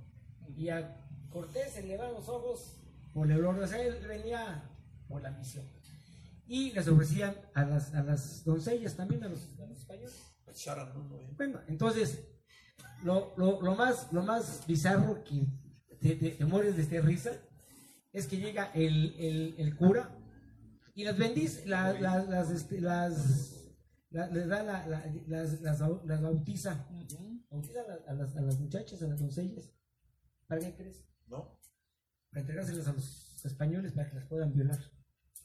Y a Cortés se le van los ojos por el oro, o sea, él venía por la misión. Y les ofrecían a las, a las doncellas también, a los, a los españoles. Uno, ¿eh? Bueno, entonces, lo, lo, lo más, lo más bizarro que te, te- te mueres de esta risa es que llega el, el, el cura y las bendice, la- la- las, este, las, la- les da la, la- las, las, las bautiza, bautiza a las, a las muchachas, a las doncellas. ¿Para qué crees? ¿No? Para entregárselas a los españoles para que las puedan violar.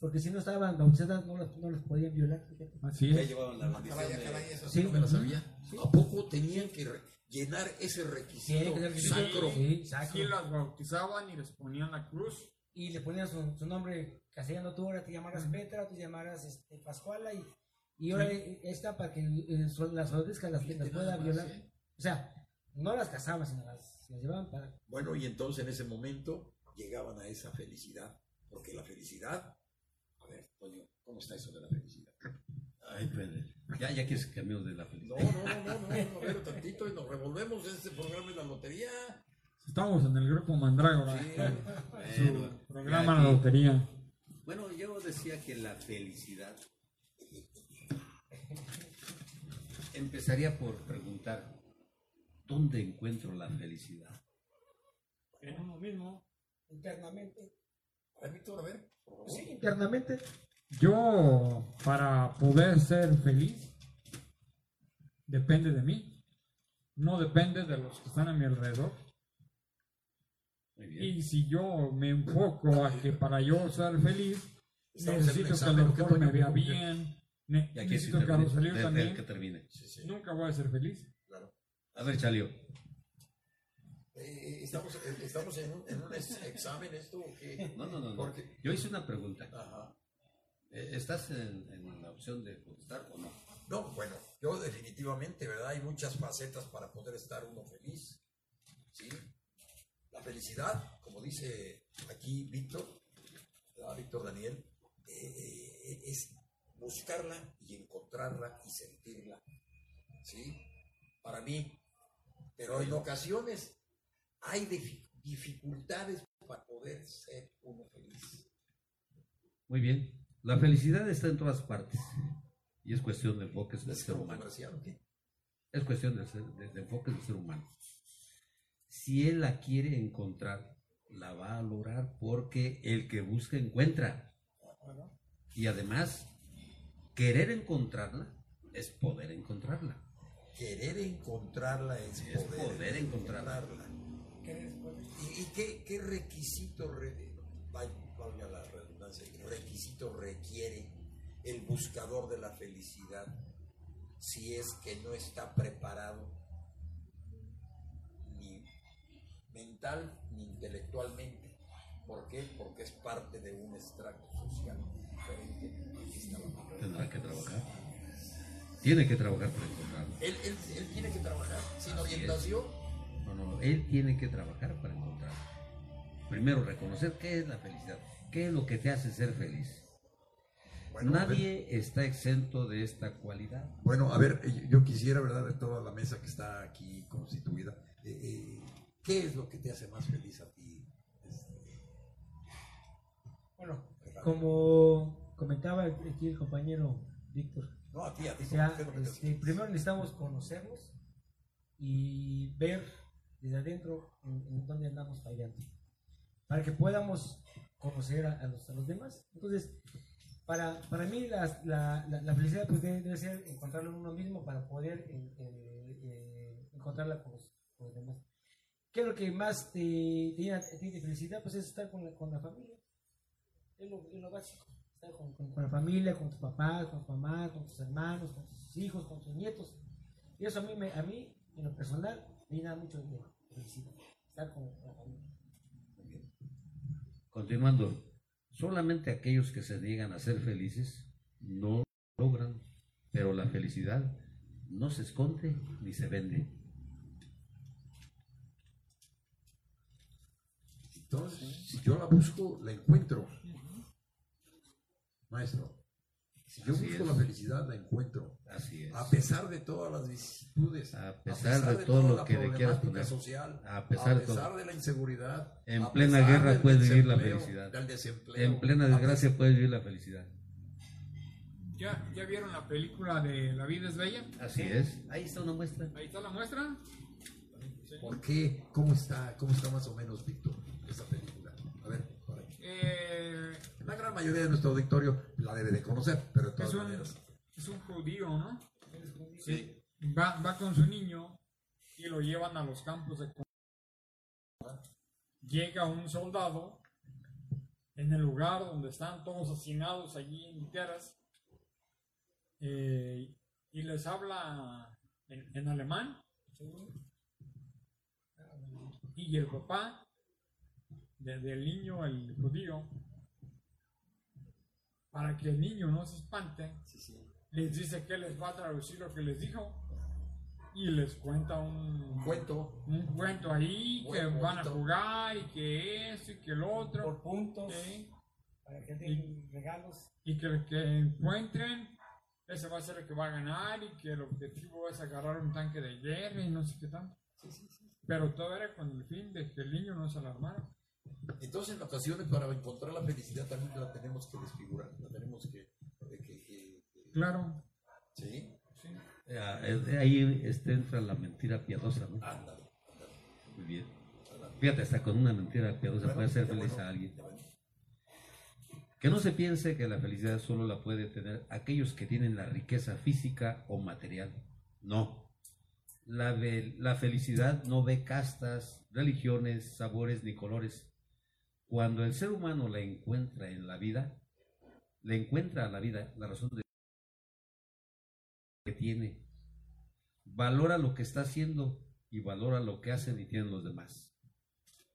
Porque si no estaban bautizadas, no las, no las podían violar. fíjate. Así Ya es. llevaban la bendición caray, de- caray, eso sí Sí, no me ujú. sabía. Sí. ¿A poco tenían que llenar ese Sí, requisito que- sacro? sí, sacro. Sí las bautizaban y les ponían la cruz. y le ponían su, su nombre castellano, tú ahora te llamarás Petra, tú te llamarás este, Pascuala y, y ahora esta para que eh, las soldescas las, las pueda violar. ¿eh? O sea, no las casaban, sino las, las llevaban para... Bueno, y entonces en ese momento llegaban a esa felicidad, porque la felicidad, a ver, Toño, ¿cómo está eso de la felicidad? Ay, Pedro. Ya, ya quieres que cambiemos de la No, felicidad. no, no, no, no, no, a ver tantito y nos revolvemos en este programa de la lotería. Estamos en el grupo Mandrágora. Sí. Su Bueno, programa aquí- La Lotería. Bueno, yo decía que la felicidad Empezaría por preguntar, ¿dónde encuentro la felicidad? En uno mismo. Internamente. Víctor, a ver. Sí, internamente. Yo, para poder ser feliz, depende de mí. No depende de los que están a mi alrededor. Y si yo me enfoco a que para yo ser feliz, Estamos necesito que el ¿o qué, doctor me vea bien, necesito que. Rosalío también, que termine. Sí, sí, nunca voy a ser feliz. A ver, Chalio. Eh, estamos, eh, estamos en un, en un ex- examen esto o qué? No, no, no. Yo hice una pregunta. Ajá. Eh, ¿Estás en, en la opción de contestar o no? No, bueno, yo definitivamente, ¿verdad? Hay muchas facetas para poder estar uno feliz. ¿Sí? La felicidad, como dice aquí Víctor, ¿verdad? Víctor Daniel, eh, es buscarla y encontrarla y sentirla. ¿Sí? Para mí. Pero en ocasiones hay dif- dificultades para poder ser uno feliz. Muy bien. La felicidad está en todas partes. Y es cuestión de enfoques del ¿Es ser humano. Es cuestión de, ser- de- de enfoques del ser humano. Si él la quiere encontrar, la va a lograr porque el que busca encuentra. Y además, querer encontrarla es poder encontrarla. Querer encontrarla es, Es poder encontrarla. ¿Y, y qué, qué requisito, re- val- valga la redundancia, qué requisito requiere el buscador de la felicidad si es que no está preparado ni mental ni intelectualmente? ¿Por qué? Porque es parte de un extracto social diferente. Tendrá que trabajar. Tiene que trabajar para encontrarla. Él, él, él tiene que trabajar sin Así es. orientación. No, no, él tiene que trabajar para encontrar. Primero, reconocer qué es la felicidad, qué es lo que te hace ser feliz. Bueno, a ver. Nadie está exento de esta cualidad. Bueno, a ver, eh, yo quisiera, ¿verdad?, de toda la mesa que está aquí constituida, eh, eh, ¿qué es lo que te hace más feliz a ti? Este, Bueno, como comentaba aquí el compañero Víctor, no, a ti, a ti. o sea, ¿qué es lo que te hace este, primero necesitamos conocernos y ver desde adentro en, en dónde andamos fallando, para que podamos conocer a, a los, a los demás. Entonces, para, para mí la, la, la- la felicidad pues, debe, debe ser encontrarlo en uno mismo para poder eh, eh, eh, encontrarla con los, con los demás. ¿Qué es lo que más te, te felicidad? Pues es estar con la, con la familia. Es lo, es lo básico. Estar con, con- con la familia, con tus papás, con tu mamá, con tus hermanos, con tus hijos, con tus nietos. Y eso a mí, me, a mí en lo personal, me llena mucho de felicidad. Estar con la familia. Continuando, solamente aquellos que se niegan a ser felices no logran, pero la felicidad no se esconde ni se vende. Entonces, si yo la busco, la encuentro. Maestro, si yo Así busco es. la felicidad, la encuentro. Así es. A pesar de todas las vicisitudes, A pesar de todo toda lo que le quieras poner. social, A pesar de todo. pesar de la inseguridad, En a plena pesar guerra puedes vivir la felicidad. del desempleo, En plena a desgracia puedes vivir la felicidad. ¿Ya, ¿Ya vieron la película de La vida es bella? Así es. Ahí está una muestra. Ahí está la muestra. ¿Por qué? ¿Cómo está? ¿Cómo está más o menos, Víctor, esta película? A ver, por aquí. Eh, La gran mayoría de nuestro auditorio la debe de conocer, pero de todas es, un, es un judío, ¿no? Sí. Va, va con su niño y lo llevan a los campos de Llega un soldado en el lugar donde están todos asesinados allí en tierras eh, y les habla en, en alemán y el papá de- del niño, el judío, para que el niño no se espante, les dice que les va a traducir lo que les dijo y les cuenta un, Un cuento. un cuento ahí que van a jugar y que eso y que el otro Por puntos, ¿sí? para que den regalos. y que el que encuentren ese va a ser el que va a ganar y que el objetivo es agarrar un tanque de guerra y no sé qué tanto. Pero todo era con el fin de que el niño no se alarmara. Entonces, en ocasiones, para encontrar la felicidad también la tenemos que desfigurar, la tenemos que... que- que- que- Claro, ¿Sí? sí. Eh, eh, Ahí este, entra la mentira piadosa, ¿no? Ándale, ándale. Muy bien. Fíjate, hasta con una mentira piadosa Bueno, puede hacer feliz bueno, a alguien. Que no se piense que la felicidad solo la puede tener aquellos que tienen la riqueza física o material. No. La, ve- la felicidad no ve castas, religiones, sabores ni colores. Cuando el ser humano la encuentra en la vida, le encuentra a la vida la razón de que tiene. Valora lo que está haciendo y valora lo que hacen y tienen los demás.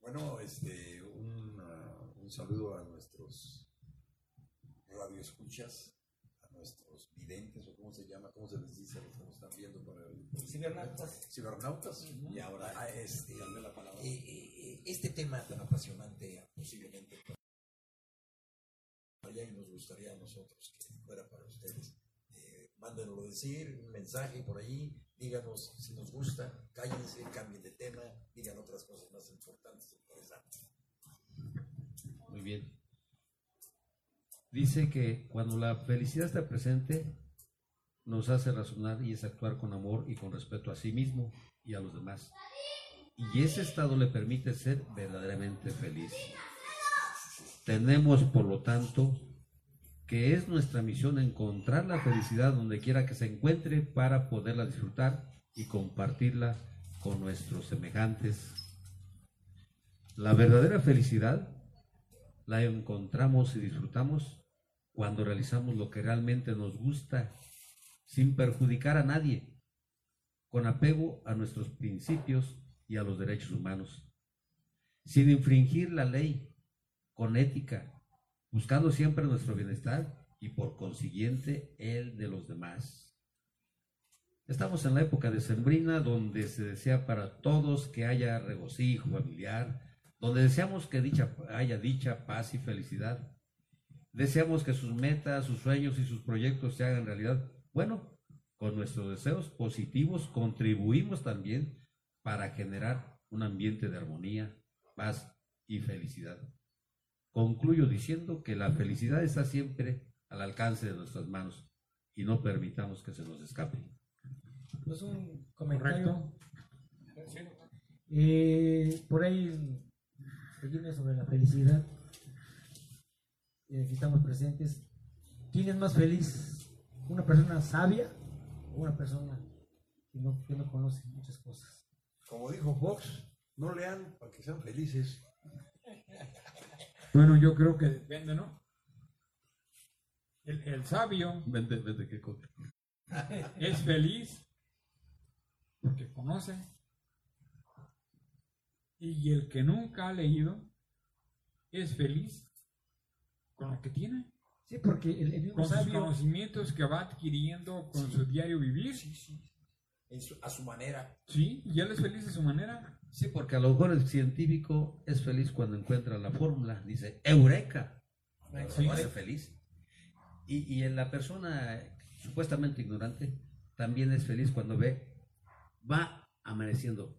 Bueno, este, un, ah, un saludo a nuestros radioescuchas, nuestros videntes, o cómo se llama, cómo se les dice a los que nos están viendo para el, Cibernautas. cibernautas. Y ahora, a este, eh, eh, eh, este tema tan apasionante, posiblemente, para allá y nos gustaría a nosotros que fuera para ustedes. Eh, mándenoslo decir, un mensaje por ahí, díganos si nos gusta, cállense, cambien de tema, digan otras cosas más importantes, interesantes. Muy bien. Dice que cuando la felicidad está presente, nos hace razonar y es actuar con amor y con respeto a sí mismo y a los demás. Y ese estado le permite ser verdaderamente feliz. Tenemos, por lo tanto, que es nuestra misión encontrar la felicidad donde quiera que se encuentre para poderla disfrutar y compartirla con nuestros semejantes. La verdadera felicidad la encontramos y disfrutamos cuando realizamos lo que realmente nos gusta, sin perjudicar a nadie, con apego a nuestros principios y a los derechos humanos, sin infringir la ley, con ética, buscando siempre nuestro bienestar y por consiguiente el de los demás. Estamos en la época de Sembrina, donde se desea para todos que haya regocijo familiar, donde deseamos que haya dicha, paz y felicidad. Deseamos que sus metas, sus sueños y sus proyectos se hagan realidad. Bueno, con nuestros deseos positivos contribuimos también para generar un ambiente de armonía, paz y felicidad. Concluyo diciendo que la felicidad está siempre al alcance de nuestras manos y no permitamos que se nos escape. Pues un comentario. Eh, por ahí sobre la felicidad. Y aquí estamos presentes. ¿Quién es más feliz? ¿Una persona sabia o una persona que no, que no conoce muchas cosas? Como dijo Fox, no lean para que sean felices. Bueno, yo creo que depende, ¿no? El, el sabio Vente, vente, qué cosa. es feliz porque conoce. Y el que nunca ha leído es feliz con lo que tiene, Sí, porque el, el mismo con sus sabio, conocimientos que va adquiriendo con su diario vivir. Sí, sí. Su- a su manera. Sí, y él es feliz a su manera. Sí, porque a lo mejor el científico es feliz cuando encuentra la fórmula, dice, ¡Eureka! Sí. Lo hace feliz. Y, y en la persona supuestamente ignorante también es feliz cuando ve, va amaneciendo.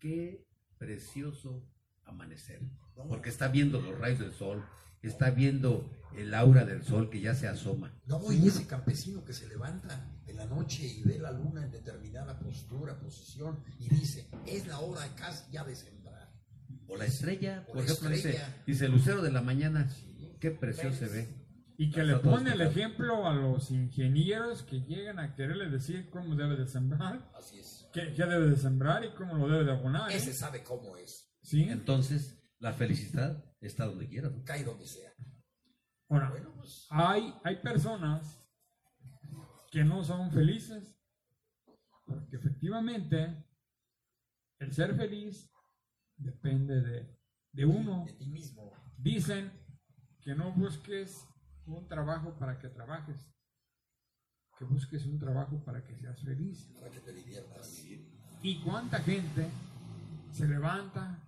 ¡Qué precioso amanecer! Porque está viendo los rayos del sol, está viendo el aura del sol que ya se asoma. No, y ese campesino que se levanta en la noche y ve la luna en determinada postura, posición, y dice, es la hora casi ya de sembrar. O la estrella, O por la ejemplo, dice, estrella. dice el lucero de la mañana, qué precioso se ve. Y que Está le pone el ejemplo a los ingenieros que llegan a quererle decir cómo debe de sembrar, Así es. qué, qué debe de sembrar y cómo lo debe de abonar. ¿eh? Ese sabe cómo es. Sí. Entonces, la felicidad está donde quiera. ¿no? Cae donde sea. Ahora, Bueno, pues hay, hay personas que no son felices porque efectivamente el ser feliz depende de, de uno. de ti mismo. Dicen que no busques un trabajo para que trabajes, que busques un trabajo para que seas feliz. Para que te diviertas. ¿Y cuánta gente se levanta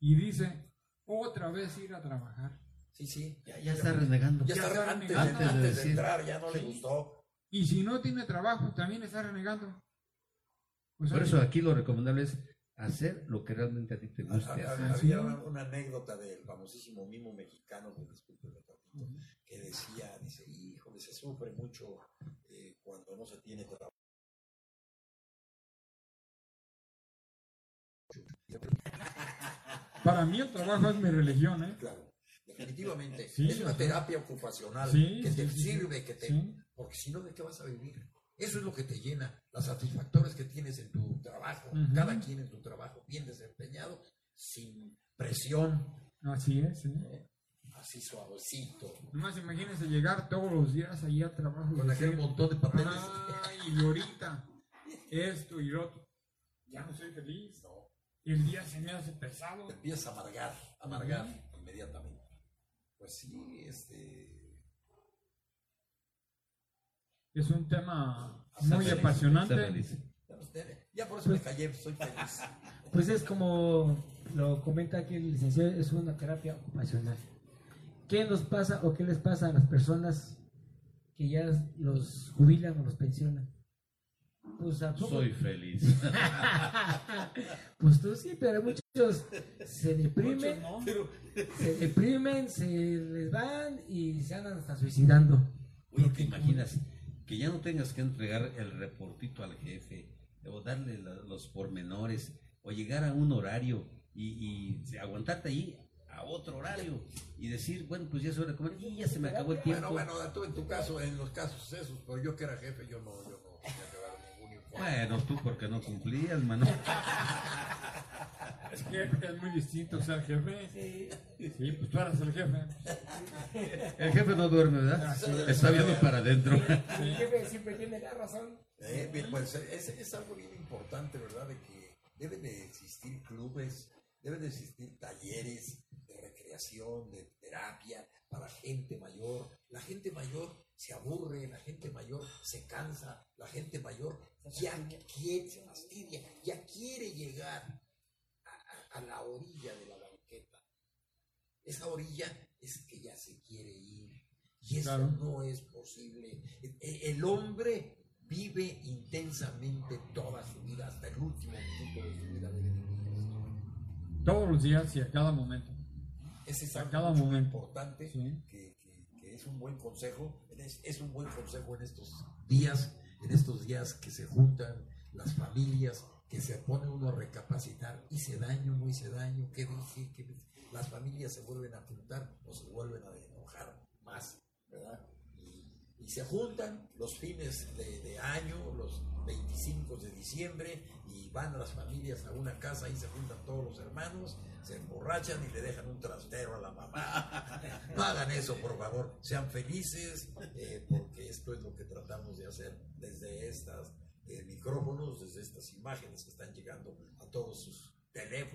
y dice otra vez ir a trabajar? Sí, sí. Ya, ya está renegando. Ya Ya está, está antes, renegando. antes de, Antes de entrar ya no le gustó. Y si no tiene trabajo, también está renegando. Pues, Por eso aquí lo recomendable es hacer lo que realmente a ti te guste ha- hacer. Había una, una anécdota del famosísimo mimo mexicano, que tantito, que decía, dice, híjole, se sufre mucho eh, cuando no se tiene trabajo. Para mí el trabajo es mi religión, ¿eh? Claro, definitivamente. Sí, es una terapia ocupacional sí, que te sí, sirve, que te... Porque si no, ¿de qué vas a vivir? Eso es lo que te llena, las satisfactores que tienes en tu trabajo, cada quien en tu trabajo, bien desempeñado, sin presión, Así es, ¿eh? así suavecito, Nomás imagínense llegar todos los días allí al trabajo. con aquel montón de papeles. Ay, y ahorita esto y lo otro. Ya no soy feliz. Y el día se me hace pesado. te empiezas a amargar, amargar inmediatamente. Pues sí, este, Es un tema muy feliz, apasionante. ya, por eso me callé, soy feliz. pues es como lo comenta aquí el licenciado, es una terapia ocupacional. ¿Qué nos pasa o qué les pasa a las personas que ya los jubilan o los pensionan? Pues, ¿a poco? Soy feliz. pues tú sí, pero muchos se deprimen, Muchos no. Pero, se deprimen, se les van y se andan hasta suicidando. Oye, ¿te imaginas que ya no tengas que entregar el reportito al jefe o darle la- los pormenores o llegar a un horario y, y aguantarte ahí a otro horario y decir, bueno, pues ya es hora de comer y ya se me acabó el tiempo. bueno, bueno, tú en tu caso, en los casos esos, pero yo que era jefe, yo no, yo no Bueno, tú porque no cumplías, mano. Es que es muy distinto ser jefe. Sí, pues tú eras el jefe. El jefe no duerme, ¿verdad? Está viendo para adentro. El jefe siempre tiene la razón. Eh, pues es, es algo bien importante, ¿verdad? De que deben de existir clubes, deben de existir talleres de recreación, de terapia para gente mayor. La gente mayor se aburre, la gente mayor se cansa, la gente mayor ya quiere, se fastidia, ya quiere llegar a, a- a la orilla de la banqueta. Esa orilla es que ya se quiere ir. Y eso Claro. no es posible. E- e- El hombre vive intensamente toda su vida, hasta el último minuto de su vida debe. Todos los días y a cada momento. Ese es A cada momento. importante Sí. que es un buen consejo, es, un buen consejo en estos días, en estos días que se juntan las familias, que se pone uno a recapacitar, hice daño, no hice daño, qué dije, qué las familias se vuelven a juntar o se vuelven a enojar más, ¿verdad? Y, se juntan los fines de, de año, los 25 de diciembre, y van las familias a una casa, y se juntan todos los hermanos, se emborrachan y le dejan un trastero a la mamá. No hagan eso, por favor, sean felices, eh, porque esto es lo que tratamos de hacer desde estas eh, micrófonos, desde estas imágenes que están llegando a todos sus teléfonos.